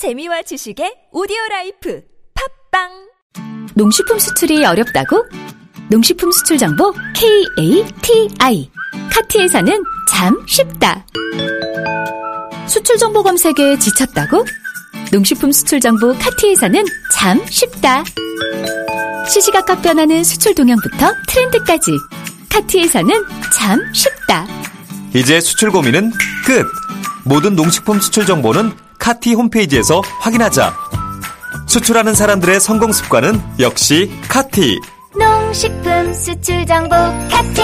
재미와 지식의 오디오 life 팟빵 농식품 수출이 어렵다고? 농식품 수출 정보 KATI 카티에서는 참 쉽다. 수출 정보 검색에 지쳤다고? 농식품 수출 정보 카티에서는 참 쉽다. 시시각각 변하는 수출 동향부터 트렌드까지 카티에서는 참 쉽다. 이제 수출 고민은 끝! 모든 농식품 수출 정보는 카티 홈페이지에서 확인하자. 수출하는 사람들의 성공 습관은 역시 카티. 농식품 수출 정보 카티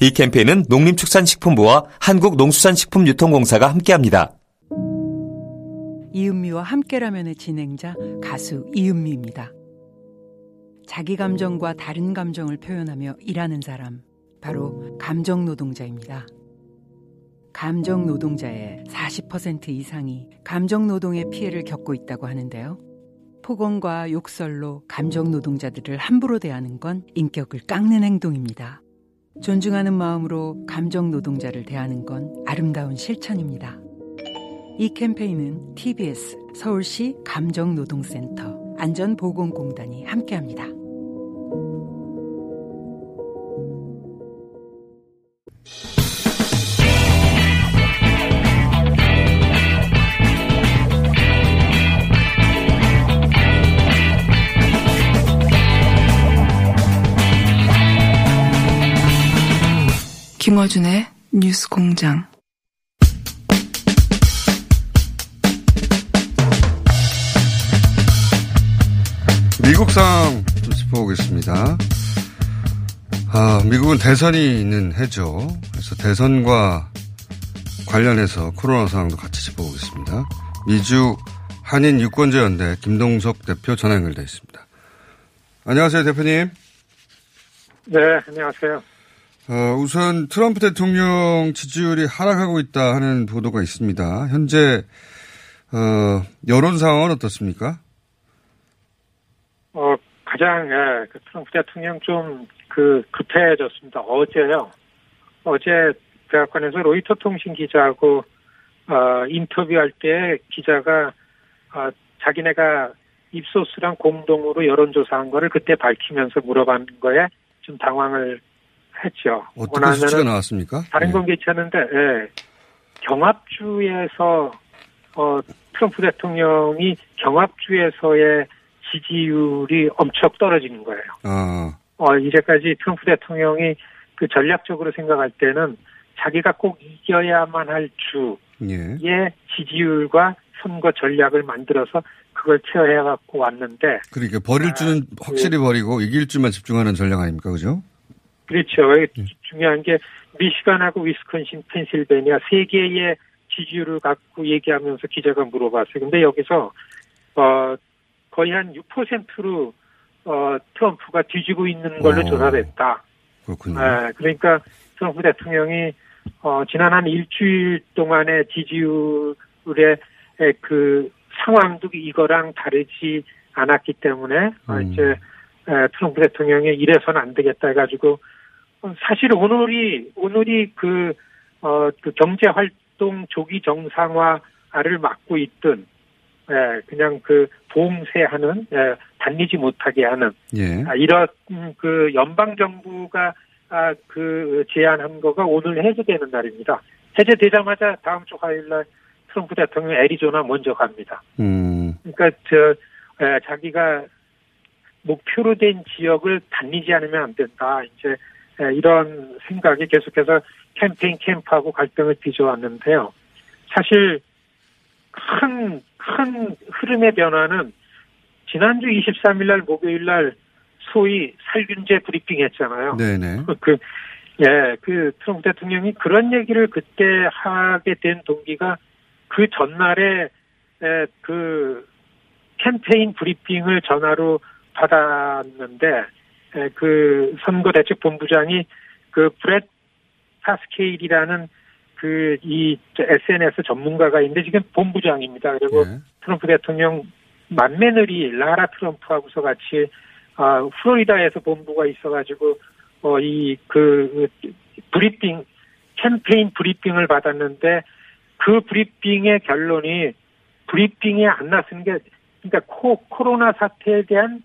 이 캠페인은 농림축산식품부와 한국농수산식품유통공사가 함께합니다. 이은미와 함께라면의 진행자 가수 이은미입니다. 자기 감정과 다른 감정을 표현하며 일하는 사람, 바로 감정 노동자입니다. 감정 노동자의 40% 이상이 감정 노동의 피해를 겪고 있다고 하는데요. 폭언과 욕설로 감정 노동자들을 함부로 대하는 건 인격을 깎는 행동입니다. 존중하는 마음으로 감정 노동자를 대하는 건 아름다운 실천입니다. 이 캠페인은 TBS 서울시 감정노동센터 안전보건공단이 함께합니다. 김어준의 뉴스 공장. 미국 상황 좀 짚어보겠습니다. 아, 미국은 대선이 있는 해죠. 그래서 대선과 관련해서 코로나 상황도 같이 짚어보겠습니다. 미주 한인 유권자 연대 김동석 대표 전화 연결되어 있습니다. 안녕하세요, 대표님. 네, 안녕하세요. 어, 우선 트럼프 대통령 지지율이 하락하고 있다 하는 보도가 있습니다. 현재 어, 여론 상황은 어떻습니까? 어, 가장, 예, 그 트럼프 대통령 좀, 그, 급해졌습니다. 어제요. 어제 대학관에서 로이터 통신 기자하고, 어, 인터뷰할 때 기자가, 어, 자기네가 입소스랑 공동으로 여론조사한 거를 그때 밝히면서 물어본 거에 좀 당황을 했죠. 어떻게 수치가 나왔습니까? 다른 예. 건 괜찮은데, 예. 경합주에서, 어, 트럼프 대통령이 경합주에서의 지지율이 엄청 떨어지는 거예요. 아, 어, 이제까지 트럼프 대통령이 그 전략적으로 생각할 때는 자기가 꼭 이겨야만 할 주의 예. 지지율과 선거 전략을 만들어서 그걸 케어해 갖고 왔는데 그러니까 버릴 줄은 확실히 버리고 이길 줄만 집중하는 전략 아닙니까? 그죠? 그렇죠. 중요한 게 미시간하고 위스콘신, 펜실베니아 세 개의 지지율을 갖고 얘기하면서 기자가 물어봤어요. 근데 여기서 어 거의 한 6%로 어 트럼프가 뒤지고 있는 걸로 어. 조사됐다. 그렇군요. 예, 그러니까 트럼프 대통령이 어 지난 한 일주일 동안의 지지율의 에, 그 상황도 이거랑 다르지 않았기 때문에 어, 음. 이제 에, 트럼프 대통령이 이래서는 안 되겠다 해가지고 어, 사실 오늘이 오늘이 그 어, 그 경제 활동 조기 정상화를 막고 있던 예, 그냥 그 봉쇄하는 예, 달리지 못하게 하는 예. 아, 이런 음, 그 연방 정부가 아, 그 제안한 거가 오늘 해제되는 날입니다. 해제되자마자 다음 주 화요일 날 트럼프 대통령 애리조나 먼저 갑니다. 음, 그러니까 저 에, 자기가 목표로 된 지역을 달리지 않으면 안 된다. 이제 에, 이런 생각이 계속해서 캠페인 캠프하고 갈등을 빚어왔는데요. 사실 큰, 큰 흐름의 변화는 지난주 23일 날 목요일 날 소위 살균제 브리핑 했잖아요. 네네. 그, 예, 그 트럼프 대통령이 그런 얘기를 그때 하게 된 동기가 그 전날에 에, 그 캠페인 브리핑을 전화로 받았는데 에, 그 선거 대책 본부장이 그 브렛 파스케일이라는 그 이 SNS 전문가가 있는데 지금 본부장입니다. 그리고 예. 트럼프 대통령 맏며느리 라라 트럼프하고서 같이 아 플로리다에서 본부가 있어가지고 어 이 그 브리핑 캠페인 브리핑을 받았는데 그 브리핑의 결론이 브리핑에 안게 그러니까 코, 코로나 사태에 대한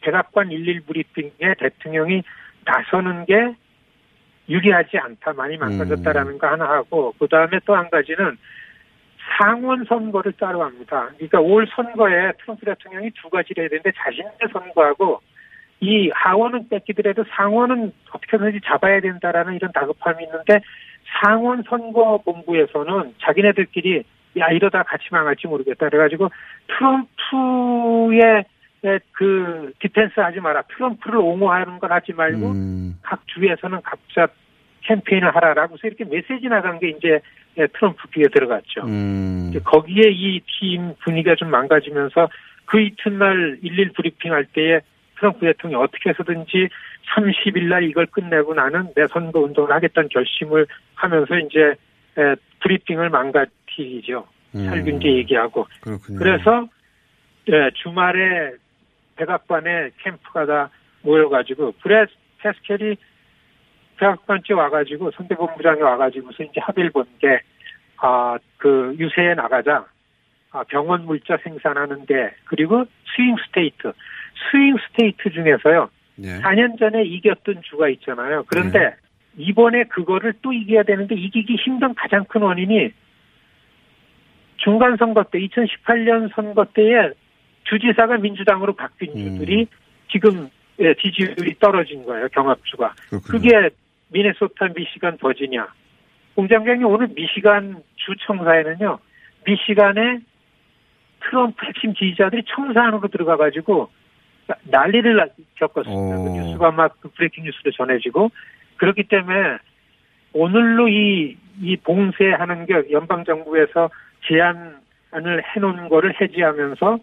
백악관 11 브리핑에 대통령이 나서는 게 유리하지 않다, 많이 망가졌다라는 음. 거 하나 하고, 그 다음에 또 한 가지는 상원 선거를 따로 합니다. 그러니까 올 선거에 트럼프 대통령이 두 가지를 해야 되는데 자신의 선거하고 이 하원은 뺏기더라도 상원은 어떻게든지 잡아야 된다라는 이런 다급함이 있는데 상원 선거 본부에서는 자기네들끼리 야 이러다 같이 망할지 모르겠다 그래가지고 트럼프의 그 defense 하지 마라 트럼프를 옹호하는 걸 하지 말고 음. 각 주에서는 각자 캠페인을 하라라고 해서 이렇게 메시지 나간 게 이제 트럼프 귀에 들어갔죠. 음. 거기에 이 팀 분위기가 좀 망가지면서 그 이튿날 일일 브리핑 할 때에 트럼프 대통령이 어떻게 해서든지 30일 날 이걸 끝내고 나는 내 선거 운동을 하겠다는 결심을 하면서 이제 에, 브리핑을 망가뜨리죠. 음. 살균제 얘기하고. 그렇군요. 그래서 예, 주말에 백악관에 캠프가 다 모여가지고 브래드 파스케일이 백악관째 와가지고 선대본부장이 와가지고서 이제 합의를 본 게 아 그 유세에 나가자 아, 병원 물자 생산하는데 그리고 swing state swing state 중에서요 예. 4년 전에 이겼던 주가 있잖아요. 그런데 네. 이번에 그거를 또 이겨야 되는데 이기기 힘든 가장 큰 원인이 중간 선거 때 2018년 선거 때에 주지사가 민주당으로 바뀐 음. 주들이 지금 예, 지지율이 떨어진 거예요. 경합주가. 그렇군요. 그게 미네소타, 미시간, 버지니아. 공장장이 오늘 미시간 주 청사에는요. 미시간에 트럼프 핵심 지지자들이 청사 안으로 들어가 가지고 난리를 나- 겪었습니다. 오. 그 뉴스가 막그 브레이킹 뉴스로 전해지고 그렇기 때문에 오늘로 이, 이 봉쇄하는 게 연방정부에서 제안을 해놓은 거를 해지하면서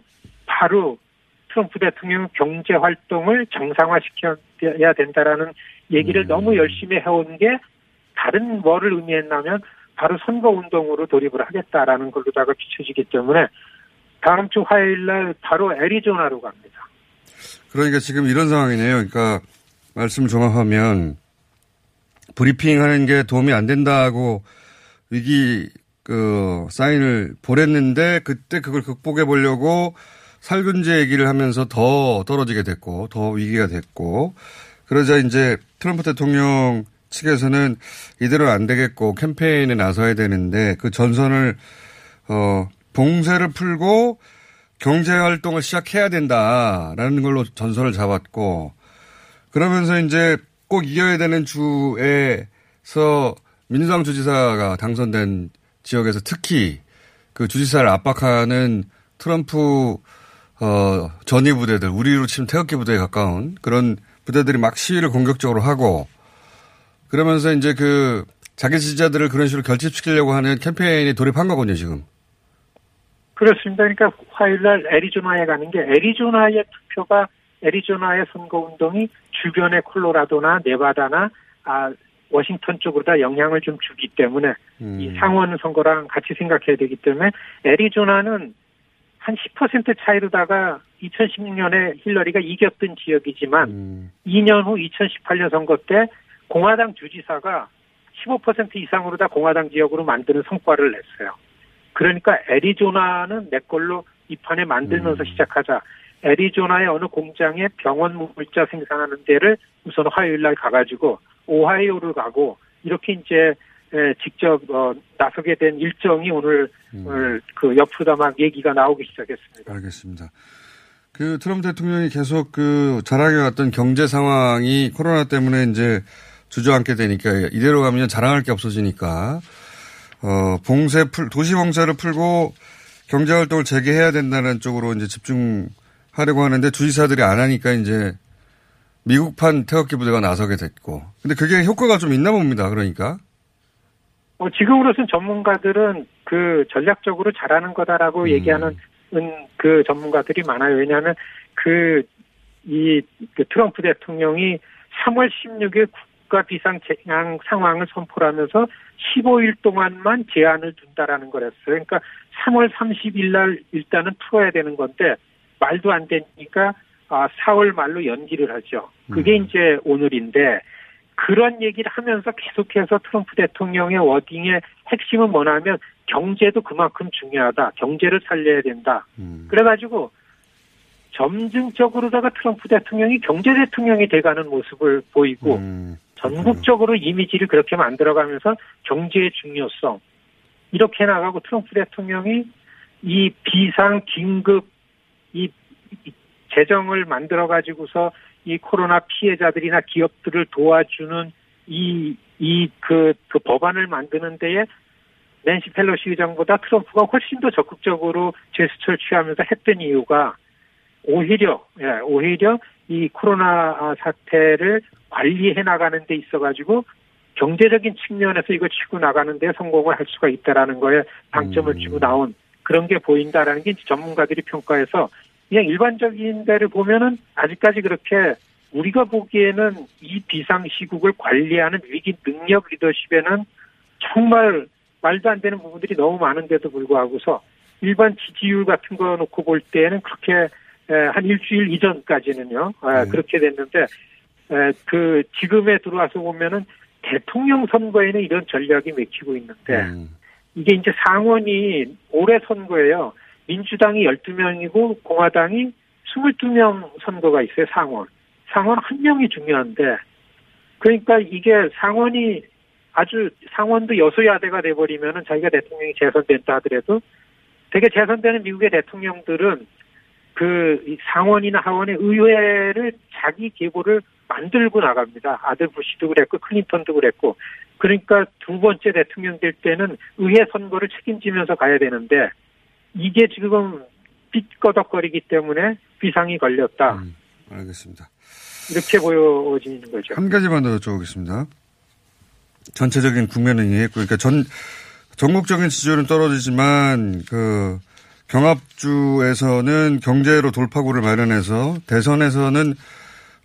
바로 트럼프 대통령 경제 활동을 정상화시켜야 된다라는 얘기를 음. 너무 열심히 해온 게 다른 뭐를 의미했냐면 바로 선거 운동으로 돌입을 하겠다라는 걸로다가 비춰지기 때문에 다음 주 화요일 날 바로 애리조나로 갑니다. 그러니까 지금 이런 상황이네요. 그러니까 말씀 종합하면 브리핑 하는 게 도움이 안 된다고 위기 그 사인을 보냈는데 그때 그걸 극복해 보려고 살균제 얘기를 하면서 더 떨어지게 됐고 더 위기가 됐고 그러자 이제 트럼프 대통령 측에서는 이대로는 안 되겠고 캠페인에 나서야 되는데 그 전선을 어 봉쇄를 풀고 경제 활동을 시작해야 된다라는 걸로 전선을 잡았고 그러면서 이제 꼭 이겨야 되는 주에서 민주당 주지사가 당선된 지역에서 특히 그 주지사를 압박하는 트럼프 어 전위 부대들 우리로 치면 태극기 부대에 가까운 그런 부대들이 막 시위를 공격적으로 하고 그러면서 이제 그 자기 지지자들을 그런 식으로 결집시키려고 하는 캠페인에 돌입한 거군요 지금. 그렇습니다. 그러니까 화요일 날 애리조나에 가는 게 애리조나의 투표가 애리조나의 선거 운동이 주변의 콜로라도나 네바다나 아 워싱턴 쪽으로 다 영향을 좀 주기 때문에 음. 이 상원 선거랑 같이 생각해야 되기 때문에 애리조나는 한 10% 차이로다가 2016년에 힐러리가 이겼던 지역이지만 음. 2년 후 2018년 선거 때 공화당 주지사가 15% 이상으로 다 공화당 지역으로 만드는 성과를 냈어요. 그러니까 애리조나는 내 걸로 이 판에 만들면서 음. 시작하자. 애리조나의 어느 공장에 병원 물자 생산하는 데를 우선 화요일 날 가가지고 오하이오를 가고 이렇게 이제 에, 직접 어, 나서게 된 일정이 오늘 음. 오늘 그 옆으로다 막 얘기가 나오기 시작했습니다. 알겠습니다. 그 트럼프 대통령이 계속 그 자랑해왔던 경제 상황이 코로나 때문에 이제 주저앉게 되니까 이대로 가면 자랑할 게 없어지니까 어 봉쇄 풀 도시 봉쇄를 풀고 경제 활동을 재개해야 된다는 쪽으로 이제 집중하려고 하는데 주지사들이 안 하니까 이제 미국판 태극기 부대가 나서게 됐고 근데 그게 효과가 좀 있나 봅니다. 그러니까 어, 지금으로선 전문가들은 그 전략적으로 잘하는 거다라고 음. 얘기하는 은그 전문가들이 많아요. 왜냐하면 그, 이, 그 트럼프 대통령이 3월 16일 국가 비상 재앙 상황을 선포를 하면서 15일 동안만 제한을 둔다라는 거랬어요. 그러니까 3월 30일 날 일단은 풀어야 되는 건데 말도 안 되니까 아, 4월 말로 연기를 하죠. 그게 음. 이제 오늘인데 그런 얘기를 하면서 계속해서 트럼프 대통령의 워딩의 핵심은 뭐냐면 경제도 그만큼 중요하다. 경제를 살려야 된다. 음. 그래가지고 점증적으로다가 트럼프 대통령이 경제 대통령이 돼가는 모습을 보이고 음. 전국적으로 이미지를 그렇게 만들어가면서 경제의 중요성 이렇게 나가고 트럼프 대통령이 이 비상 긴급 이, 이 재정을 만들어 가지고서 이 코로나 피해자들이나 기업들을 도와주는 이 이 그 그 법안을 만드는 데에 낸시 펠로시 의장보다 트럼프가 훨씬 더 적극적으로 제스처를 취하면서 했던 이유가 오히려 예, 오히려 이 코로나 사태를 관리해 나가는 데 있어 가지고 경제적인 측면에서 이거 치고 나가는 데 성공을 할 수가 있다라는 거에 방점을 음. 쥐고 나온 그런 게 보인다라는 게 전문가들이 평가해서 그냥 일반적인 데를 보면은 아직까지 그렇게 우리가 보기에는 이 비상 시국을 관리하는 위기 능력 리더십에는 정말 말도 안 되는 부분들이 너무 많은데도 불구하고서 일반 지지율 같은 거 놓고 볼 때는 그렇게 에, 한 일주일 이전까지는요 에, 네. 그렇게 됐는데 에, 그 지금에 들어와서 보면은 대통령 선거에는 이런 전략이 맥히고 있는데 음. 이게 이제 상원이 올해 선거예요. 민주당이 12명이고 공화당이 22명 선거가 있어요, 상원. 상원 한 명이 중요한데 그러니까 이게 상원이 아주 상원도 여소야대가 돼버리면은 자기가 대통령이 재선된다 하더라도 되게 재선되는 미국의 대통령들은 그이 상원이나 하원의 의회를 자기 계보를 만들고 나갑니다. 아들 부시도 그랬고 클린턴도 그랬고 그러니까 두 번째 대통령 될 때는 의회 선거를 책임지면서 가야 되는데 이게 지금 삐꺼덕거리기 때문에 비상이 걸렸다. 음. 알겠습니다. 이렇게 보여지는 거죠. 한 가지만 더 여쭤보겠습니다. 전체적인 국면은 이해했고, 그러니까 전, 전국적인 지지율은 떨어지지만, 그, 경합주에서는 경제로 돌파구를 마련해서 대선에서는,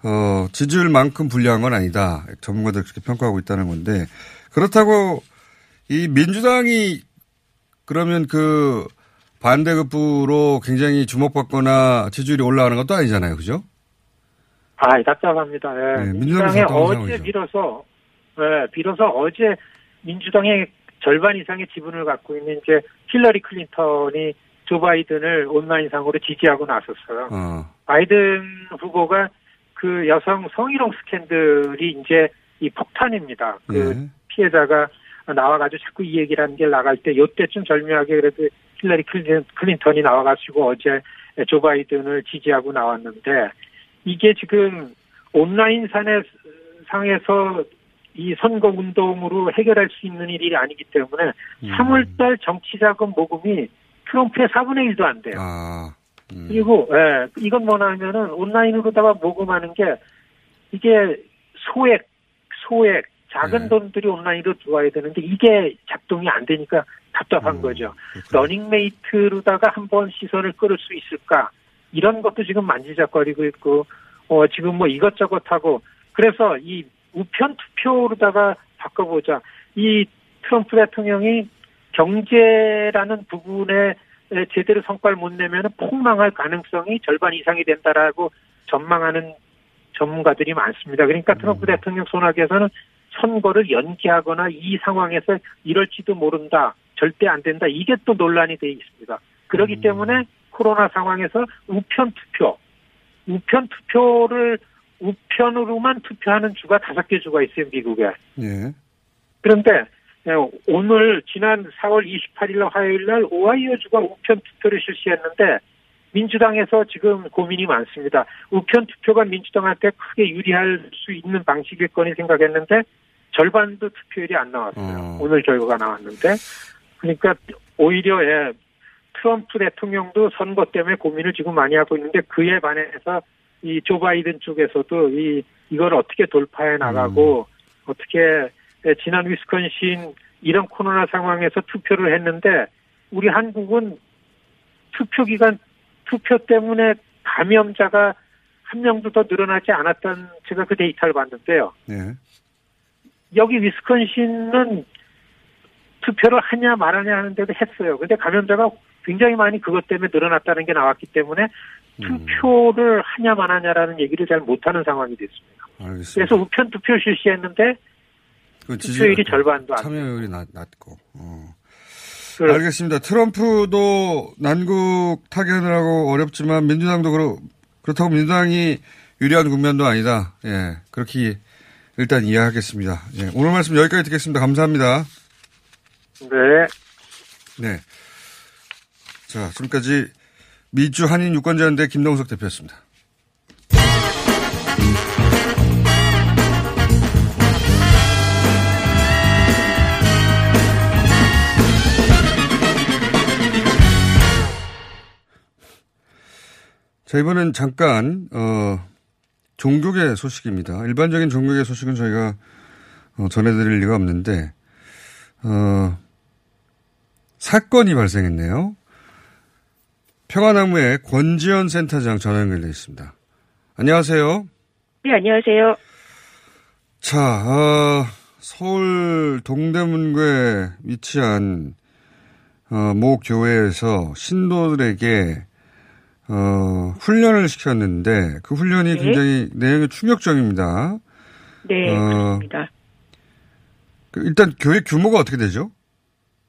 어, 지지율만큼 불리한 건 아니다. 전문가들 그렇게 평가하고 있다는 건데, 그렇다고 이 민주당이 그러면 그 반대급부로 굉장히 주목받거나 지지율이 올라가는 것도 아니잖아요. 그죠? 아, 답답합니다. 예. 네, 민주당이 민주당에 답답한 어제. 빌어서, 예, 빌어서 어제 민주당의 절반 이상의 지분을 갖고 있는 이제 힐러리 클린턴이 조 바이든을 온라인상으로 지지하고 나섰어요. 어, 바이든 후보가 그 여성 성희롱 스캔들이 이제 이 폭탄입니다. 그 예. 피해자가 나와가지고 자꾸 이 얘기를 하는 게 나갈 때 요때쯤 절묘하게 그래도 힐러리 클린- 클린턴이 나와가지고 어제 조 바이든을 지지하고 나왔는데 이게 지금 온라인 산에 상에서 이 선거 운동으로 해결할 수 있는 일이 아니기 때문에 음. 3월달 정치자금 모금이 트럼프의 4분의 1도 안 돼요. 아, 음. 그리고 예, 이건 뭐냐면은 온라인으로다가 모금하는 게 이게 소액 소액 작은 네. 돈들이 온라인으로 들어와야 되는데 이게 작동이 안 되니까 답답한 음, 거죠. 그렇군요. 러닝메이트로다가 한번 시선을 끌을 수 있을까 이런 것도 지금 만지작거리고 있고 어 지금 뭐 이것저것 하고 그래서 이 우편 투표로다가 바꿔보자 이 트럼프 대통령이 경제라는 부분에 제대로 성과를 못 내면 폭망할 가능성이 절반 이상이 된다라고 전망하는 전문가들이 많습니다. 그러니까 트럼프 대통령 손아귀에서는 선거를 연기하거나 이 상황에서 이럴지도 모른다. 절대 안 된다. 이게 또 논란이 돼 있습니다. 그렇기 음. 때문에 코로나 상황에서 우편 투표, 우편 투표를 우편으로만 투표하는 주가 다섯 개 주가 있어요, 미국에. 예. 그런데 예, 오늘 지난 4월 28일 날 화요일 날 오하이오 주가 우편 투표를 실시했는데 민주당에서 지금 고민이 많습니다. 우편 투표가 민주당한테 크게 유리할 수 있는 방식일 거니 생각했는데 절반도 투표율이 안 나왔어요. 어. 오늘 결과가 나왔는데 그러니까 오히려 예, 트럼프 대통령도 선거 때문에 고민을 지금 많이 하고 있는데 그에 반해서 이 조 바이든 쪽에서도 이 이걸 어떻게 돌파해 나가고 어떻게 예, 지난 위스콘신 이런 코로나 상황에서 투표를 했는데 우리 한국은 투표 기간 투표 때문에 감염자가 한 명도 더 늘어나지 않았던 제가 그 데이터를 봤는데요. 예. 여기 위스콘신은 투표를 하냐 말하냐 하는데도 했어요. 근데 감염자가 굉장히 많이 그것 때문에 늘어났다는 게 나왔기 때문에 음. 투표를 하냐 말하냐라는 얘기를 잘 못하는 상황이 됐습니다. 알겠습니다. 그래서 우편 투표 실시했는데 그 투표율이 지지율- 절반도 안 참여율이 낮, 낮고. 어. 그 알겠습니다. 트럼프도 난국 타결하고 어렵지만 민주당도 그렇, 그렇다고 민주당이 유리한 국면도 아니다. 예. 그렇게 일단 이해하겠습니다. 예. 오늘 말씀 여기까지 듣겠습니다. 감사합니다. 네. 네. 자, 지금까지 미주 한인 유권자연대 김동석 대표였습니다. 자, 이번엔 잠깐, 어, 종교계 소식입니다. 일반적인 종교계 소식은 저희가 어, 전해드릴 리가 없는데, 어, 사건이 발생했네요. 평화나무의 권지현 센터장 전화 연결되어 있습니다. 안녕하세요. 네, 안녕하세요. 자, 어, 서울 동대문구에 위치한 어, 모 교회에서 신도들에게 어, 훈련을 시켰는데 그 훈련이 네. 굉장히 내용이 충격적입니다. 네, 어, 그렇습니다. 그 일단 교회 규모가 어떻게 되죠?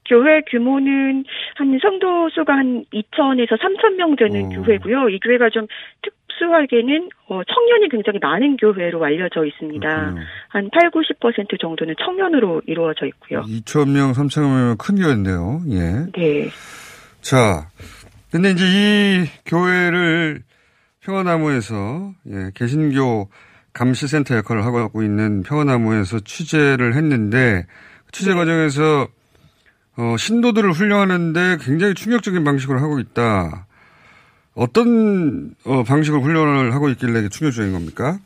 교회 규모는 한 성도 수가 한 2천에서 3천 명 되는 어. 교회고요. 이 교회가 좀 특수하게는 어, 청년이 굉장히 많은 교회로 알려져 있습니다. 그렇군요. 한 8, 90% 정도는 청년으로 이루어져 있고요. 2천 명, 3천 명이면 큰 교회인데요. 예. 네. 자, 근데 이제 이 교회를 평화나무에서 예, 개신교 감시센터 역할을 하고 있는 평화나무에서 취재를 했는데 취재 네. 과정에서 어, 신도들을 훈련하는데 굉장히 충격적인 방식으로 하고 있다. 어떤 어, 방식으로 훈련을 하고 있길래 충격적인 겁니까?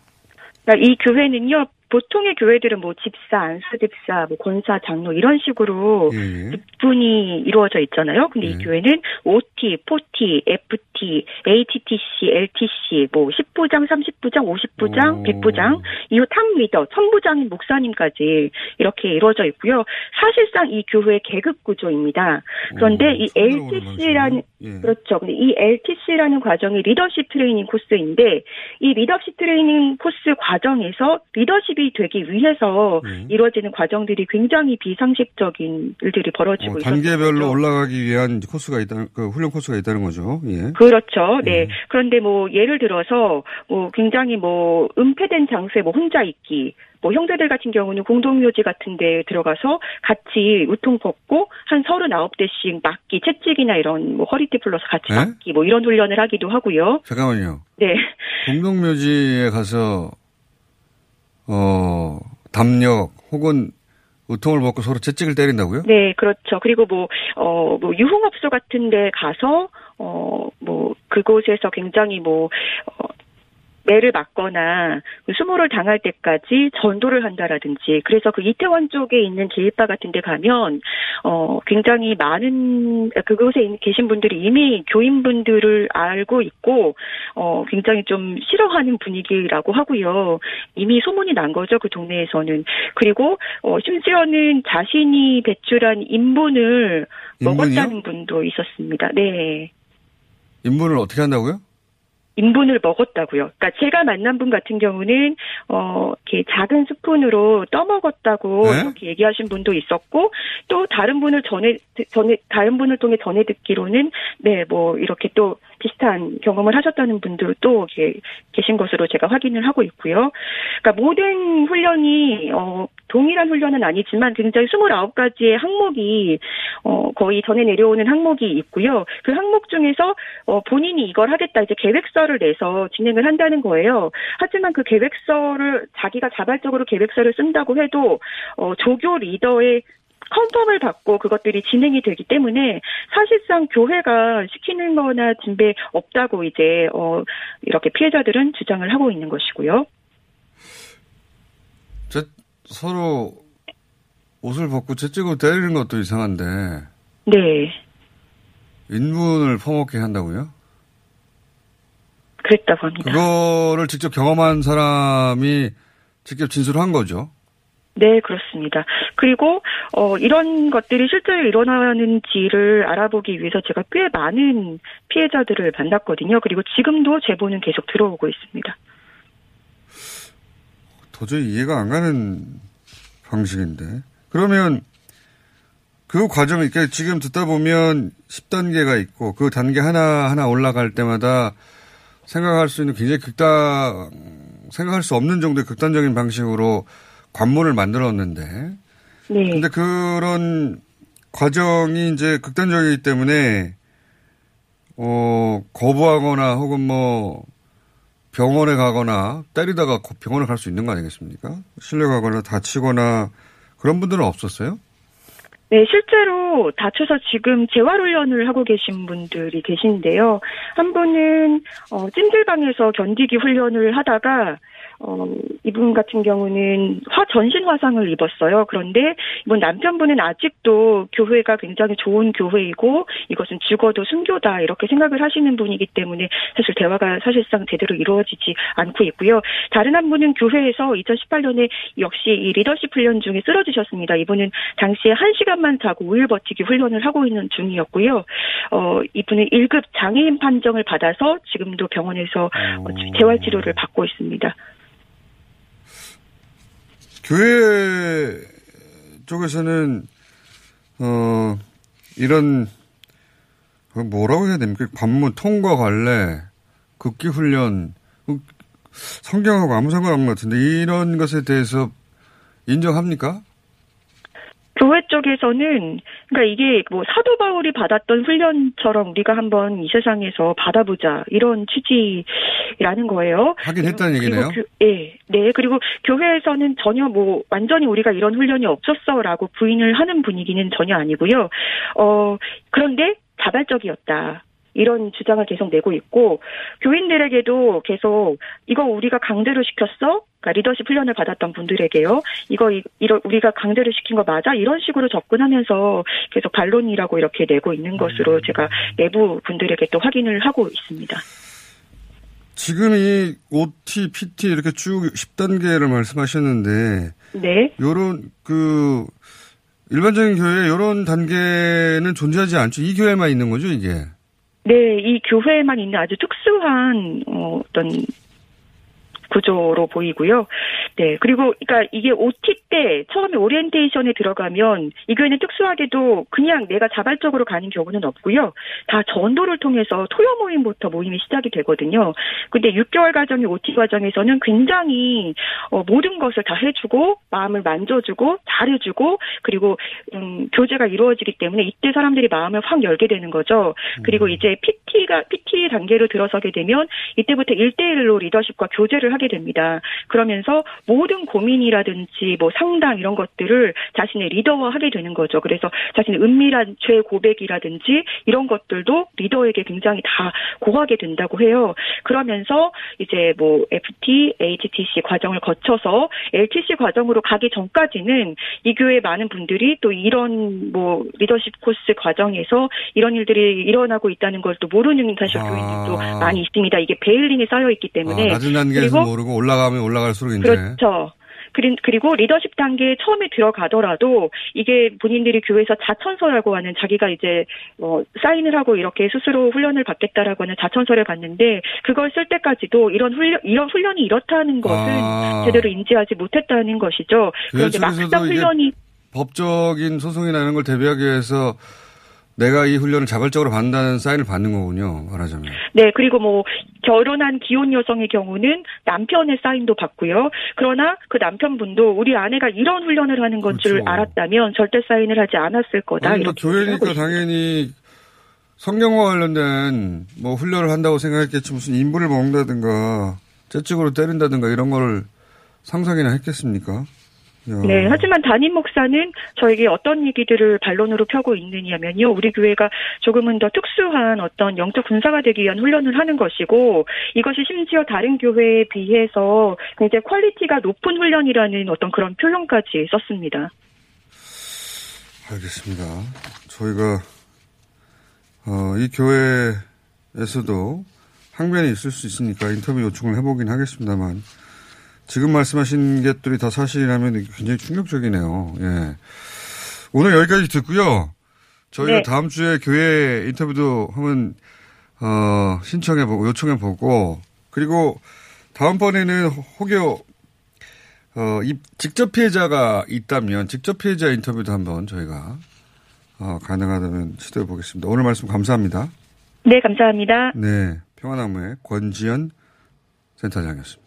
그러니까 이 교회는요. 보통의 교회들은 뭐 집사, 안수 집사, 뭐 권사, 장로 이런 식으로 예, 예. 분이 이루어져 있잖아요. 근데 이 네. 교회는 OT, 4T, FT, ATTC, LTC, 뭐 10부장, 30부장, 50부장, 오. 100부장, 이후 top leader, 천부장인 목사님까지 이렇게 이루어져 있고요. 사실상 이 교회의 계급 구조입니다. 그런데 오, 이 LTC라는. 예. 그렇죠. 근데 이 LTC라는 과정이 leadership training course인데 이 리더십 트레이닝 코스 과정에서 리더십 이 되기 위해서 네. 이루어지는 과정들이 굉장히 비상식적인 일들이 벌어지고 어, 있었죠. 단계별로 올라가기 위한 코스가 있다, 그 훈련 코스가 있다는 거죠. 예. 그렇죠. 네. 음. 그런데 뭐 예를 들어서 뭐 굉장히 뭐 은폐된 장소에 뭐 혼자 있기. 뭐 형제들 같은 경우는 공동묘지 같은 데 들어가서 같이 우통 벗고 한 39대씩 맞기, 채찍이나 이런 뭐 허리띠 풀러서 같이 네? 맞기 뭐 이런 훈련을 하기도 하고요. 잠깐만요. 네. 공동묘지에 가서 어 담력 혹은 우통을 벗고 서로 채찍을 때린다고요? 네, 그렇죠. 그리고 뭐, 어, 뭐, 유흥업소 같은 데 가서, 어, 뭐, 그곳에서 굉장히 뭐, 어, 매를 맞거나 그 수모를 당할 때까지 전도를 한다라든지 그래서 그 이태원 쪽에 있는 제일바 같은 데 가면 어 굉장히 많은 그곳에 있- 계신 분들이 이미 교인분들을 알고 있고 어 굉장히 좀 싫어하는 분위기라고 하고요. 이미 소문이 난 거죠. 그 동네에서는. 그리고 어 심지어는 자신이 배출한 인분을 인분이요? 먹었다는 분도 있었습니다. 네. 인분을 어떻게 한다고요? 인분을 먹었다고요. 그러니까 제가 만난 분 같은 경우는 어 이렇게 작은 스푼으로 떠먹었다고 네? 이렇게 얘기하신 분도 있었고 또 다른 분을 전에 전에 다른 분을 통해 전해 듣기로는 네 뭐 이렇게 또 비슷한 경험을 하셨다는 이렇게 계신 것으로 제가 확인을 하고 있고요. 그러니까 모든 훈련이 어 동일한 훈련은 아니지만 굉장히 29가지의 항목이 어 거의 전에 내려오는 항목이 있고요. 그 항목 중에서 어 본인이 이걸 하겠다 이제 계획서를 내서 진행을 한다는 거예요. 하지만 그 계획서를 자기가 자발적으로 계획서를 쓴다고 해도 어 조교 리더의 컨펌을 받고 그것들이 진행이 되기 때문에 사실상 교회가 시키는 거나 진배 없다고 이제 어 이렇게 피해자들은 주장을 하고 있는 것이고요. 저, 서로 옷을 벗고 채찍으로 때리는 것도 이상한데 네. 인분을 퍼먹게 한다고요? 그랬다고 합니다. 그거를 직접 경험한 사람이 직접 진술을 한 거죠. 네, 그렇습니다. 그리고 어 이런 것들이 실제로 일어나는지를 알아보기 위해서 제가 꽤 많은 피해자들을 만났거든요. 그리고 지금도 제보는 계속 들어오고 있습니다. 도저히 이해가 안 가는 방식인데. 그러면 그 과정, 그러니까 지금 듣다 보면 10단계가 있고 그 단계 하나하나 올라갈 때마다 생각할 수 있는 굉장히 극단, 생각할 수 없는 정도의 극단적인 방식으로 관문을 만들었는데. 네. 근데 그런 과정이 이제 극단적이기 때문에, 어, 거부하거나 혹은 뭐 병원에 가거나 때리다가 병원에 갈 수 있는 거 아니겠습니까? 실려가거나 다치거나 그런 분들은 없었어요? 네, 실제로 다쳐서 지금 재활훈련을 하고 계신 분들이 계신데요. 한 분은, 어, 찜질방에서 견디기 훈련을 하다가, 어, 이분 같은 경우는 화, 전신 화상을 입었어요. 그런데 이분 남편분은 아직도 교회가 굉장히 좋은 교회이고 이것은 죽어도 순교다 이렇게 생각을 하시는 분이기 때문에 사실 대화가 사실상 제대로 이루어지지 않고 있고요. 다른 한 분은 교회에서 2018년에 역시 이 리더십 훈련 중에 쓰러지셨습니다. 이분은 당시에 1시간만 자고 5일 버티기 훈련을 하고 있는 중이었고요. 어, 이분은 1급 장애인 판정을 받아서 지금도 병원에서 어, 재활 치료를 받고 있습니다. 교회 쪽에서는 어 이런 그 뭐라고 해야 됩니까? 관문 통과 관례, 극기 훈련, 그 성경하고 아무 상관없는 것 같은데 이런 것에 대해서 인정합니까? 교회 쪽에서는 그러니까 이게 뭐 사도 바울이 받았던 훈련처럼 우리가 한번 이 세상에서 받아보자 이런 취지라는 거예요. 하긴 했다는 얘기네요. 교, 예, 네. 그리고 교회에서는 전혀 뭐 완전히 우리가 이런 훈련이 없었어라고 부인을 하는 분위기는 전혀 아니고요. 어 그런데 자발적이었다. 이런 주장을 계속 내고 있고 교인들에게도 계속 이거 우리가 강제로 시켰어? 그러니까 리더십 훈련을 받았던 분들에게요. 이거 이런 우리가 강제로 시킨 거 맞아? 이런 식으로 접근하면서 계속 반론이라고 이렇게 내고 있는 것으로 제가 내부 분들에게 또 확인을 하고 있습니다. 지금 이 OT, PT 이렇게 쭉 10단계를 말씀하셨는데 네. 요런 그 일반적인 교회 이런 단계는 존재하지 않죠. 이 교회만 있는 거죠, 이게. 네, 이 교회에만 있는 아주 특수한 어, 어떤 구조로 보이고요. 네. 그리고, 그러니까 이게 OT 때 처음에 오리엔테이션에 들어가면 이 교회는 특수하게도 그냥 내가 자발적으로 가는 경우는 없고요. 다 전도를 통해서 토요 모임부터 모임이 시작이 되거든요. 근데 6개월 과정의 OT 과정에서는 굉장히 어, 모든 것을 다 해주고 마음을 만져주고 잘해주고 그리고 음, 교제가 이루어지기 때문에 이때 사람들이 마음을 확 열게 되는 거죠. 그리고 이제 PT가 PT 단계로 들어서게 되면 이때부터 1대1로 리더십과 교제를 하게 됩니다. 그러면서 모든 고민이라든지 뭐 상담 이런 것들을 자신의 리더화 하게 되는 거죠. 그래서 자신의 은밀한 죄 고백이라든지 이런 것들도 리더에게 굉장히 다 고하게 된다고 해요. 그러면서 이제 뭐 FT, HTC 과정을 거쳐서 LTC 과정으로 가기 전까지는 이 교회 많은 분들이 또 이런 뭐 리더십 코스 과정에서 이런 일들이 일어나고 있다는 걸 또 모르는 사실 아. 교인들도 많이 있습니다. 이게 베일링에 쌓여 있기 때문에 아, 낮은 단계에서 모르고 올라가면 올라갈수록 이제 그렇죠. 그리고 리더십 단계에 처음에 들어가더라도 이게 본인들이 교회에서 자천서라고 하는 자기가 이제 뭐 사인을 하고 이렇게 스스로 훈련을 받겠다라고 하는 자천서를 받는데 그걸 쓸 때까지도 이런 훈련 이런 훈련이 이렇다는 것을 아. 제대로 인지하지 못했다는 것이죠. 그런데 막상 훈련이 법적인 소송이나 이런 걸 대비하기 위해서 내가 이 훈련을 자발적으로 받는다는 사인을 받는 거군요. 말하자면. 네, 그리고 뭐 결혼한 기혼 여성의 경우는 남편의 사인도 받고요. 그러나 그 남편분도 우리 아내가 이런 훈련을 하는 건줄 그렇죠. 알았다면 절대 사인을 하지 않았을 거다. 아니, 뭐 교회니까 당연히 성경과 관련된 뭐 훈련을 한다고 생각했겠지 무슨 인부를 먹는다든가 재찍으로 때린다든가 이런 걸 상상이나 했겠습니까? 네, 하지만 담임 목사는 저에게 어떤 얘기들을 반론으로 펴고 있느냐면요. 우리 교회가 조금은 더 특수한 어떤 영적 군사가 되기 위한 훈련을 하는 것이고 이것이 심지어 다른 교회에 비해서 굉장히 quality가 높은 훈련이라는 어떤 그런 표현까지 썼습니다. 알겠습니다. 저희가 어, 이 교회에서도 항변이 있을 수 있으니까 인터뷰 요청을 해보긴 하겠습니다만 지금 말씀하신 것들이 다 사실이라면 굉장히 충격적이네요. 예. 오늘 여기까지 듣고요. 저희가 네. 다음 주에 교회 인터뷰도 한번 어, 신청해보고 요청해보고 그리고 다음번에는 혹여 어, 이 직접 피해자가 있다면 직접 피해자 인터뷰도 한번 저희가 어, 가능하다면 시도해 보겠습니다. 오늘 말씀 감사합니다. 네, 감사합니다. 네. 평화나무의 권지연 센터장이었습니다.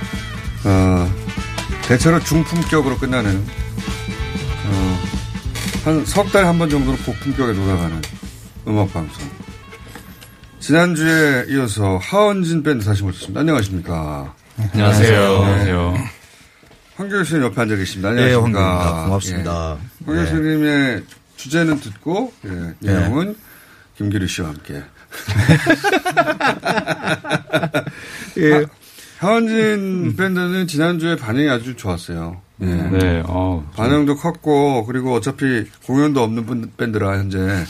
어, 대체로 중품격으로 끝나는 어, 한석달한번 정도로 고품격에 돌아가는 음악 방송. 지난주에 이어서 하원진 밴드 다시 모셨습니다. 안녕하십니까? 안녕하세요. 안녕하세요. 황교익 씨는 옆에 앉아 계십니다. 네, 안녕하십니까? 황교익입니다. 고맙습니다. 예. 황교익 네. 선생님의 주제는 듣고 예, 내용은 김기루 씨와 함께. 예. 하 원진 밴드는 지난주에 반응이 아주 좋았어요. 예. 네, 어, 반응도 컸고, 그리고 어차피 공연도 없는 분- 밴드라, 현재.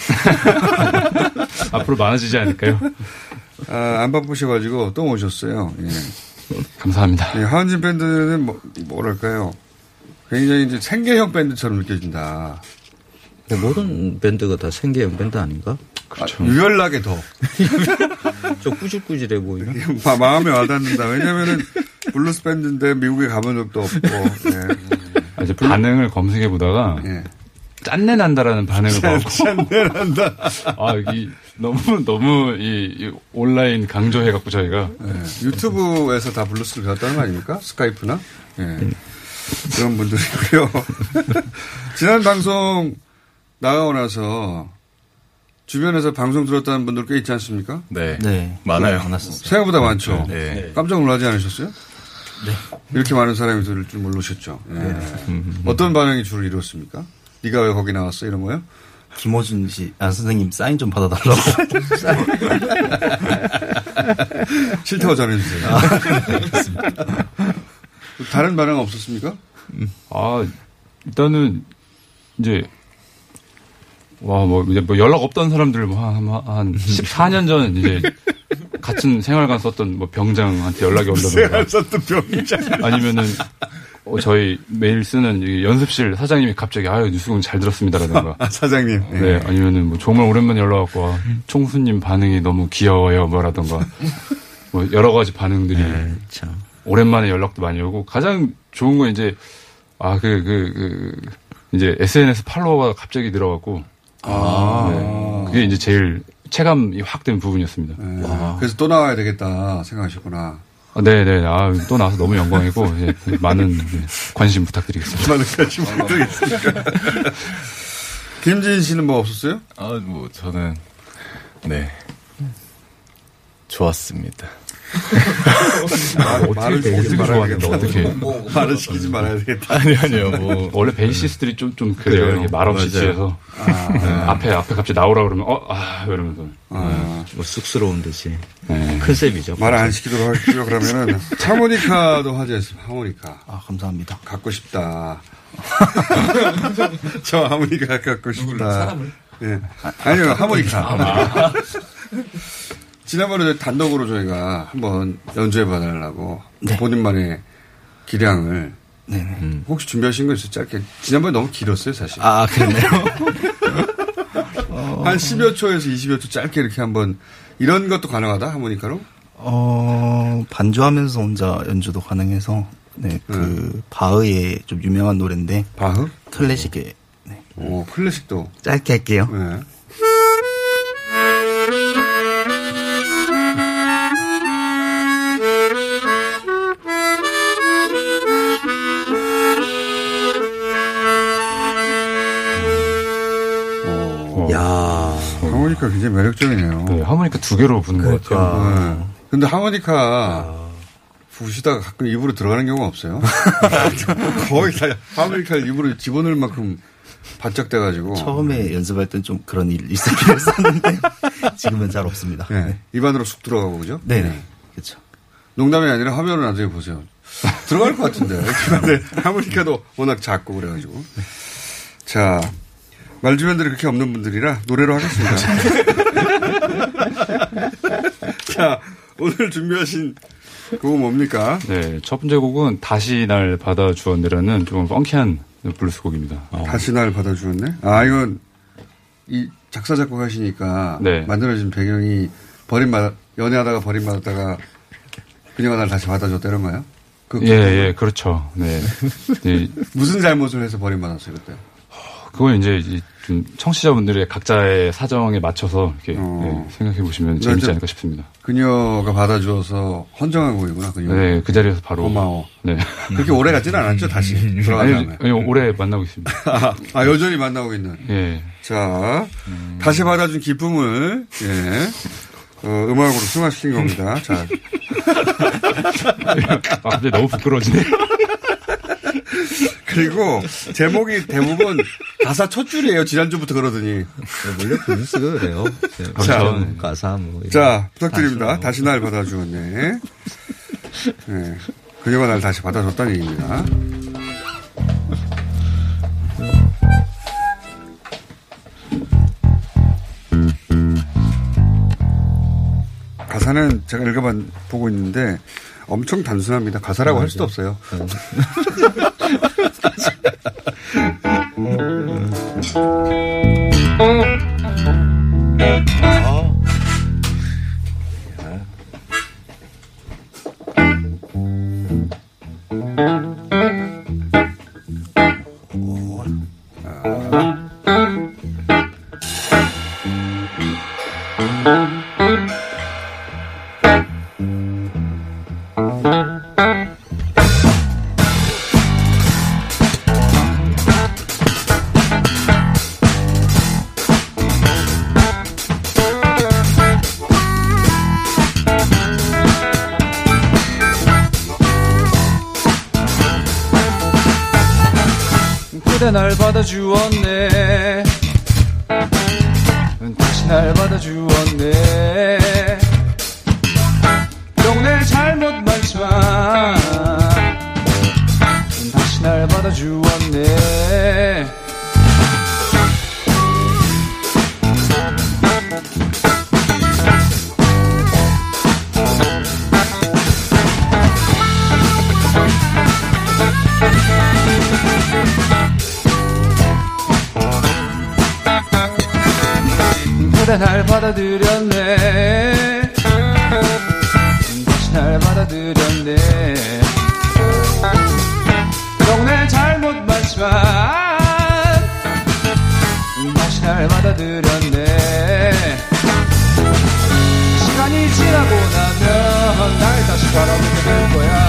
앞으로 많아지지 않을까요? 아, 안 바쁘셔가지고 또 오셨어요. 예. 감사합니다. 예, 하헌진 밴드는 뭐, 뭐랄까요. 굉장히 이제 생계형 밴드처럼 느껴진다. 네, 모든 밴드가 다 생계형 밴드 아닌가? 그렇죠. 유연하게 더. 저 꾸질꾸질해 보이나? 마, 마음에 와닿는다. 왜냐면은 블루스 밴드인데 미국에 가본 적도 없고. 예. 아, 이제 반응을 검색해 보다가 예. 짠내 난다라는 반응을 짠- 받고 짠내 난다. 아, 이 너무 너무 이, 이 온라인 강조해 갖고 저희가 예, 유튜브에서 다 블루스를 배웠다는 거 아닙니까? 스카이프나? 예. 그런 분들이고요. 지난 방송 나가고 나서 주변에서 방송 들었다는 분들 꽤 있지 않습니까? 네. 네. 많아요. 많았었어요. 생각보다 많죠. 네. 깜짝 놀라지 않으셨어요? 네. 이렇게 많은 사람이 들을 줄 모르셨죠. 예. 어떤 반응이 주로 이뤘습니까? 네가 왜 거기 나왔어? 이런 거요? 김호준 씨, 안 선생님 사인 좀 받아달라고. 싫다고 전해주세요. 다른 반응 없었습니까? 아, 일단은 이제 와, 뭐 이제 뭐 연락 없던 사람들 뭐 한 한 14년 전 이제 같은 생활관 썼던 뭐 병장한테 연락이 온다던가 썼던 병장. 아니면은 어, 저희 매일 쓰는 이 연습실 사장님이 갑자기 아유 뉴스공 잘 들었습니다라든가 아, 사장님. 예. 네 아니면은 뭐 정말 오랜만에 연락 왔고 와, 총수님 반응이 너무 귀여워요 뭐라던가 뭐 여러 가지 반응들이 참. 오랜만에 연락도 많이 오고 가장 좋은 건 이제 아그그그 이제 SNS 팔로워가 갑자기 늘어갖고 아. 네, 그게 이제 제일 체감이 확 된 부분이었습니다. 네. 그래서 또 나와야 되겠다 생각하셨구나. 아, 네네. 아, 또 나와서 너무 영광이고, 예, 많은 예, 관심 부탁드리겠습니다. 많은 관심 부탁드리겠습니다. 김진 씨는 뭐 없었어요? 아, 뭐, 저는, 네. 좋았습니다. 말- 말을 시키지 말아야 되겠다. 어떻게. 말을 시키지 말아야 되겠다. 아니, 아니요, 뭐. 원래 베이시스트들이 좀, 좀 그래요. 말 없이 맞아요. 취해서. 아. 네, 앞에, 앞에 갑자기 나오라 그러면, 어, 아, 이러면서. 아. 뭐 쑥스러운 듯이. 네. 컨셉이죠. 말 안 시키도록 할게요. 그러면은 하모니카도 화제했습니다. 하모니카. 아, 감사합니다. 갖고 싶다. 저 하모니카 갖고 싶다. 예. 아니요, 하모니카. 지난번에 단독으로 저희가 한번 연주해 봐달라고 네. 본인만의 기량을 네네. 혹시 준비하신 거 있어요? 짧게. 지난번에 너무 길었어요, 사실. 아, 그랬네요. 한 10여 초에서 20여 초 짧게 이렇게 한번 이런 것도 가능하다, 하모니카로? 어, 반주하면서 혼자 연주도 가능해서, 네, 그, 바흐의 좀 유명한 노래인데. 바흐? 클래식의. 오, 클래식도. 짧게 할게요. 네. 하모니카 굉장히 매력적이네요. 네, 하모니카 두 개로 부는 것 같아요. 네. 근데 하모니카 부시다가 가끔 입으로 들어가는 경우가 없어요. 거의 다 하모니카를 입으로 집어넣을 만큼 바짝 돼가지고. 처음에 연습할 땐 좀 그런 일이 있었긴 했었는데, 지금은 잘 없습니다. 네. 입안으로 쑥 들어가고 그죠? 네네. 그렇죠. 농담이 아니라 화면을 나중에 보세요. 들어갈 것 같은데. 근데 하모니카도 워낙 작고 그래가지고. 자, 말 주변들이 그렇게 없는 분들이라 노래로 하겠습니다. 자, 오늘 준비하신 곡은 뭡니까? 네, 첫 번째 곡은 다시 날 받아주었네라는 좀 funky한 블루스 곡입니다. 다시 날 받아주었네? 아, 이건, 이 작사, 작곡 하시니까. 네. 만들어진 배경이 버림받, 연애하다가 버림받았다가 그녀가 날 다시 받아줬다 이런 거예요? 그 예, 예, 그렇죠. 네. 네. 무슨 잘못을 해서 버림받았어요, 그때? 그걸 이제 이좀 청취자분들의 각자의 사정에 맞춰서 이렇게 네, 생각해 보시면 재밌지 않을까 싶습니다. 그녀가 받아주어서 헌정한 곡이구나, 그녀. 네, 그 자리에서 바로. 고마워. 네. 그렇게 오래 갔지는 않았죠, 다시. 들어간 아니. 아니, 올해 만나고 있습니다. 아, 아, 여전히 만나고 있는. 예. 자, 다시 받아준 기쁨을, 예, 어, 음악으로 승화시킨 겁니다. 자. 아, 갑자기 너무 부끄러워지네. 그리고 제목이 대부분 가사 첫 줄이에요. 지난주부터 그러더니. 원래 분수가 그래요. 자, 가사 뭐. 자, 부탁드립니다. 뭐. 다시 날 받아주었네. 네. 그녀가 날 다시 받아줬다는 얘기입니다. 가사는 제가 읽어봐 보고 있는데 엄청 단순합니다. 가사라고 할 수도 없어요. 그대 날 될 거야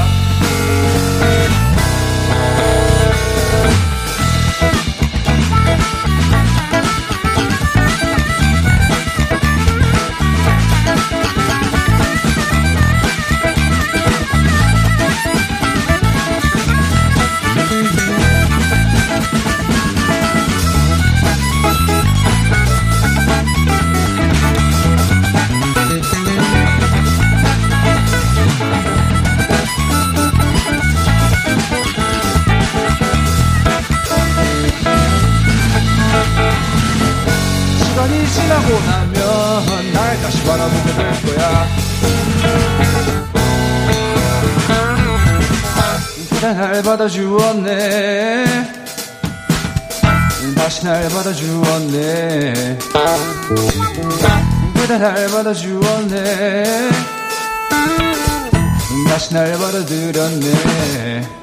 받아주었네. 다시 날 받아주었네. 그대 날 받아주었네. 다시 날 받아들였네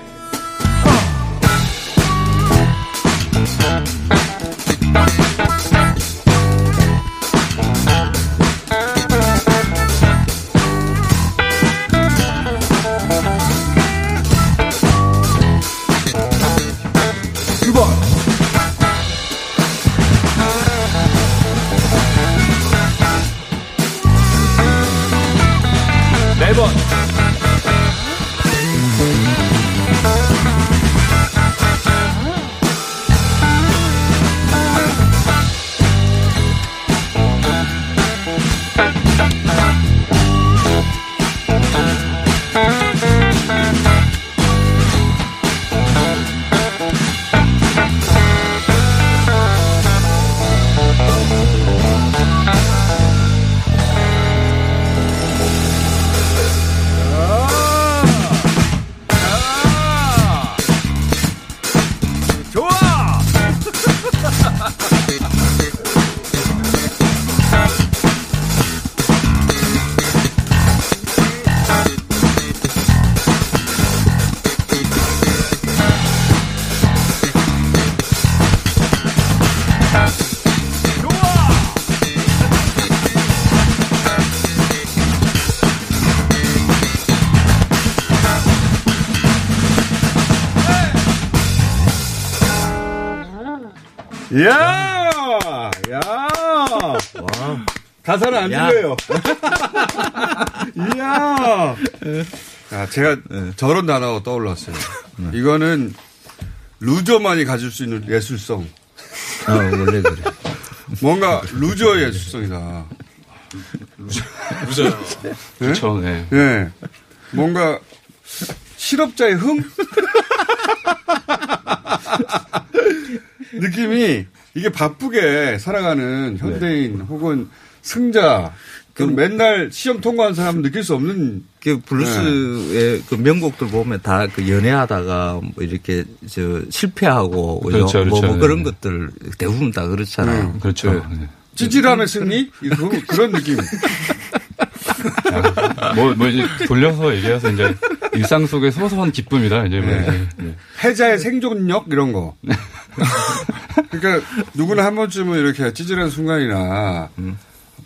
네 번. 가사는 안 야. 들려요. 이야! 아, 제가 저런 단어가 떠올랐어요. 이거는 loser만이 가질 수 있는 예술성. 아, 원래 그래. 뭔가 loser의 예술성이다. loser. 그쵸, 네. 예. 뭔가 실업자의 흥? 느낌이 이게 바쁘게 살아가는 현대인 혹은 승자 그 맨날 시험 통과한 사람은 느낄 수 없는 그 블루스의 그 명곡들 보면 다 그 연애하다가 뭐 이렇게 저 실패하고 그렇죠, 뭐, 그렇죠. 뭐 네. 그런 것들 대부분 다 그렇잖아요. 음, 그렇죠. 찌질함의 승리 그- 그런 느낌. 뭐, 뭐 이제 돌려서 얘기해서 이제 일상 속의 소소한 기쁨이다. 이제 뭐 네. 이제. 네. 패자의 생존력 이런 거. 그러니까 누구나 한 번쯤은 이렇게 찌질한 순간이나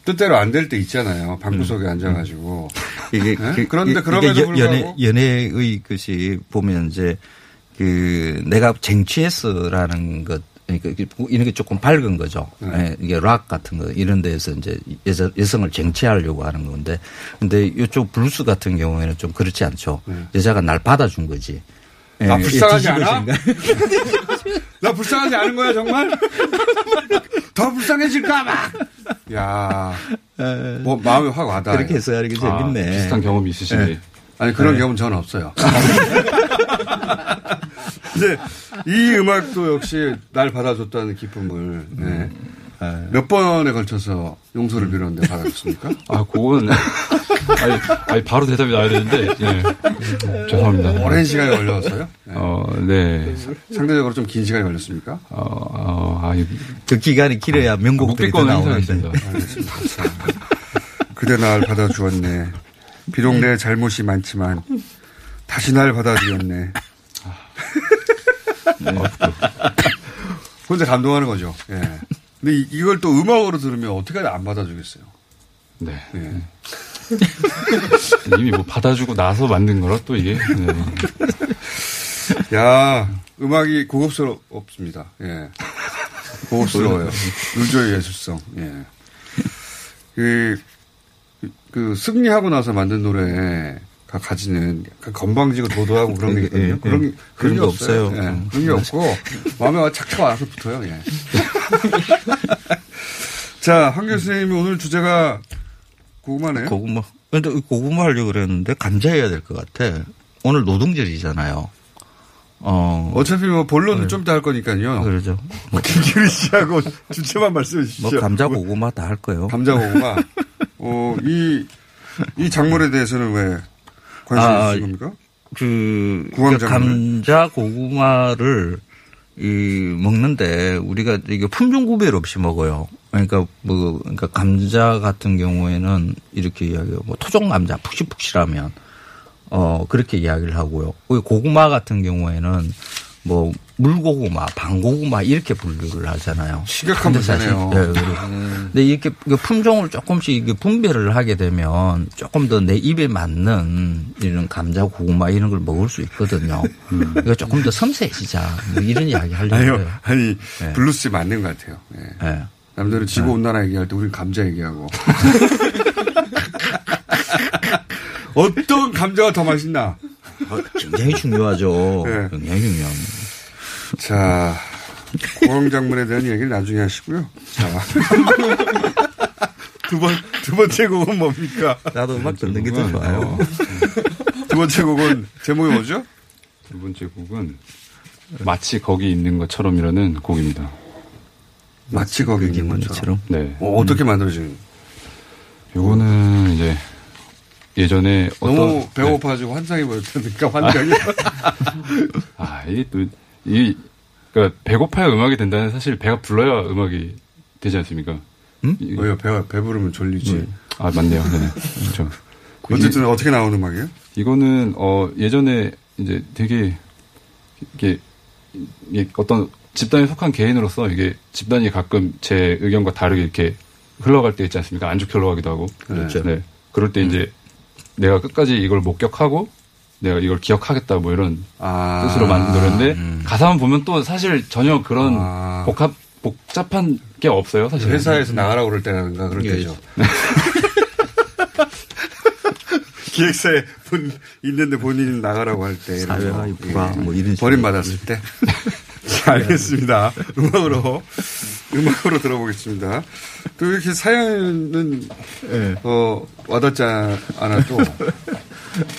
뜻대로 안 될 때 있잖아요. 방구석에 앉아가지고. 이게 네? 그- 그런데 그럼에도 연- 연애 불구하고 연애의 것이 보면 이제 그 내가 쟁취했어라는 것 그러니까 이런 게 조금 밝은 거죠. 예, 이게 락 같은 거 이런 데에서 이제 여성을 쟁취하려고 하는 건데 근데 이쪽 블루스 같은 경우에는 좀 그렇지 않죠. 여자가 날 받아준 거지. 예, 나 불쌍하지 뒤집어진 않아? 거. 나 불쌍하지 않은 거야 정말? 더 불쌍해질까 막. 야, 뭐 마음이 확 와닿아요. 그렇게 해서 하는 게 재밌네. 아, 비슷한 경험이 있으시네. 네. 아니 그런 네. 경험 저는 없어요. 근데 이 음악도 역시 날 받아줬다는 기쁨을 네. 몇 번에 걸쳐서 용서를 빌었는데 받아줬습니까? 아, 그건 아니, 아니 바로 대답이 나야 되는데 예. 죄송합니다. 오랜 시간이 걸렸어요? 네. 어, 네. 상대적으로 좀 긴 시간이 걸렸습니까? 어, 어, 아, 그 기간이 길어야 명곡들이 더 묵비권을 나오는데. 알겠습니다. 그대 날 받아주었네. 비록 내 잘못이 많지만 다시 날 받아주었네. 혼자 감동하는 거죠. 예. 근데 이- 이걸 또 음악으로 들으면 어떻게 안 받아주겠어요. 네. 예. 이미 뭐 받아주고 나서 만든 거라 또 이게. 네. 야, 음악이 고급스럽습니다. 예. 고급스러워요. 루저의 예술성. 예. 그, 그, 승리하고 나서 만든 노래 가 가지는 건방지고 도도하고 그런 게 있거든요. 예, 예. 그런, 게- 그런 게 그런 거 없어요. 없어요. 예. 음. 그런 게 없고, 마음에 착착 와서 붙어요. 예. 자, 황 교수님이 오늘 주제가 고구마네요. 고구마. 근데 고구마 하려고 그랬는데 감자해야 될 것 같아. 오늘 노동절이잖아요. 어. 어차피 뭐 본론은 좀 이따 할 거니까요. 그러죠. 뭐, 김규리 씨하고 주제만 말씀해 주시죠. 뭐 감자 고구마 다 할 거예요. 감자 고구마. 어, 이, 이 작물에 대해서는 왜 관심 아, 있으신 겁니까? 그 그러니까. 감자 고구마를 이 먹는데 우리가 이게 품종 구별 없이 먹어요. 그러니까 뭐 그러니까 감자 같은 경우에는 이렇게 이야기해요. 뭐 토종 감자 푹실푹실하면 어 그렇게 이야기를 하고요. 그 고구마 같은 경우에는 뭐 물고구마, 밤고구마 이렇게 분류를 하잖아요. 심각한 문제네요. 네, 그래요. 근데 이렇게 그 품종을 조금씩 분별을 하게 되면 조금 더 내 입에 맞는 이런 감자, 고구마 이런 걸 먹을 수 있거든요. 그러니까 조금 더 섬세해지자 뭐 이런 이야기 하려고 아니요. 해요. 아니, 네. 블루스 맞는 것 같아요. 예. 네. 남들은 지구 온난화 얘기할 때 우리는 감자 얘기하고. 어떤 감자가 더 맛있나? 굉장히 중요하죠. 네. 굉장히 중요합니다. 자, 고영 장문에 대한 얘기를 나중에 하시고요. 자. 두 번, 두 번째 곡은 뭡니까? 나도 음악 듣는 게더 좋아요. 두 번째 곡은 제목이 뭐죠? 두 번째 곡은 마치 거기 있는 것처럼이라는 곡입니다. 마치 거기 있는 것처럼. 네. 어, 어떻게 만들어지는? 요거는 이제 예전에 어떤 너무 배고파가지고 환상이 보였다니까, 환경이. 아, 이게 또, 이, 그니까, 배고파야 음악이 된다는 사실 배가 불러야 음악이 되지 않습니까? 응? 왜요? 배, 배부르면 졸리지. 아, 맞네요. 네. 그렇죠. 어쨌든 어떻게 나오는 음악이에요? 이거는, 어, 예전에 이제 되게, 이게, 이게 어떤 집단에 속한 개인으로서 이게 집단이 가끔 제 의견과 다르게 이렇게 흘러갈 때 있지 않습니까? 안 좋게 흘러가기도 하고. 그렇죠. 네. 그럴 때 이제 내가 끝까지 이걸 목격하고 내가 이걸 기억하겠다 뭐 이런 아. 뜻으로 만든 노래인데 음. 가사만 보면 또 사실 전혀 그런 복합 복잡한 게 없어요 사실 회사에서 나가라고 그럴 때라든가 그럴 예. 때죠. 기획사에 본, 있는데 본인이 나가라고 할 때. 이 불화, 예. 뭐 이런 버림받았을 때. 자, 알겠습니다. 음악으로, 음악으로 들어보겠습니다. 또 이렇게 사연은, 예. 어, 와닿지 않아도,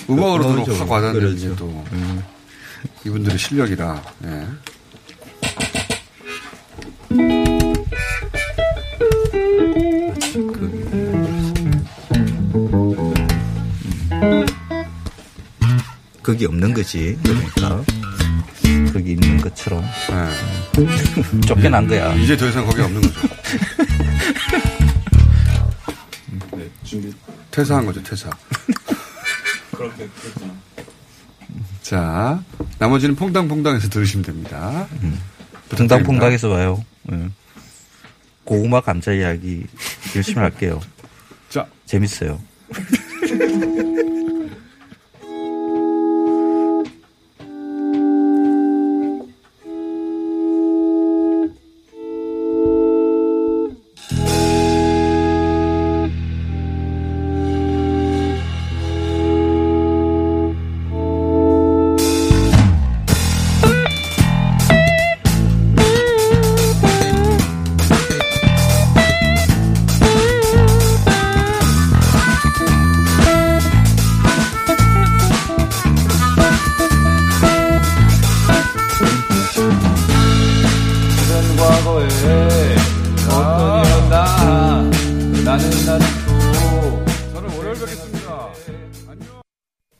음악으로 그렇죠. 들어 확 와닿는 그렇죠. 게 또, 이분들의 실력이라, 예. 거기 없는 거지. 그러니까. 거기 있는 것처럼. 쫓겨난 거야. 네. 이제 더 이상 거기 없는 거죠. 네, 준비 퇴사한 거죠, 퇴사. 자, 나머지는 퐁당퐁당해서 들으시면 됩니다. 등당퐁당해서 와요. 예. 고구마 감자 이야기 열심히 할게요. 자. 재밌어요.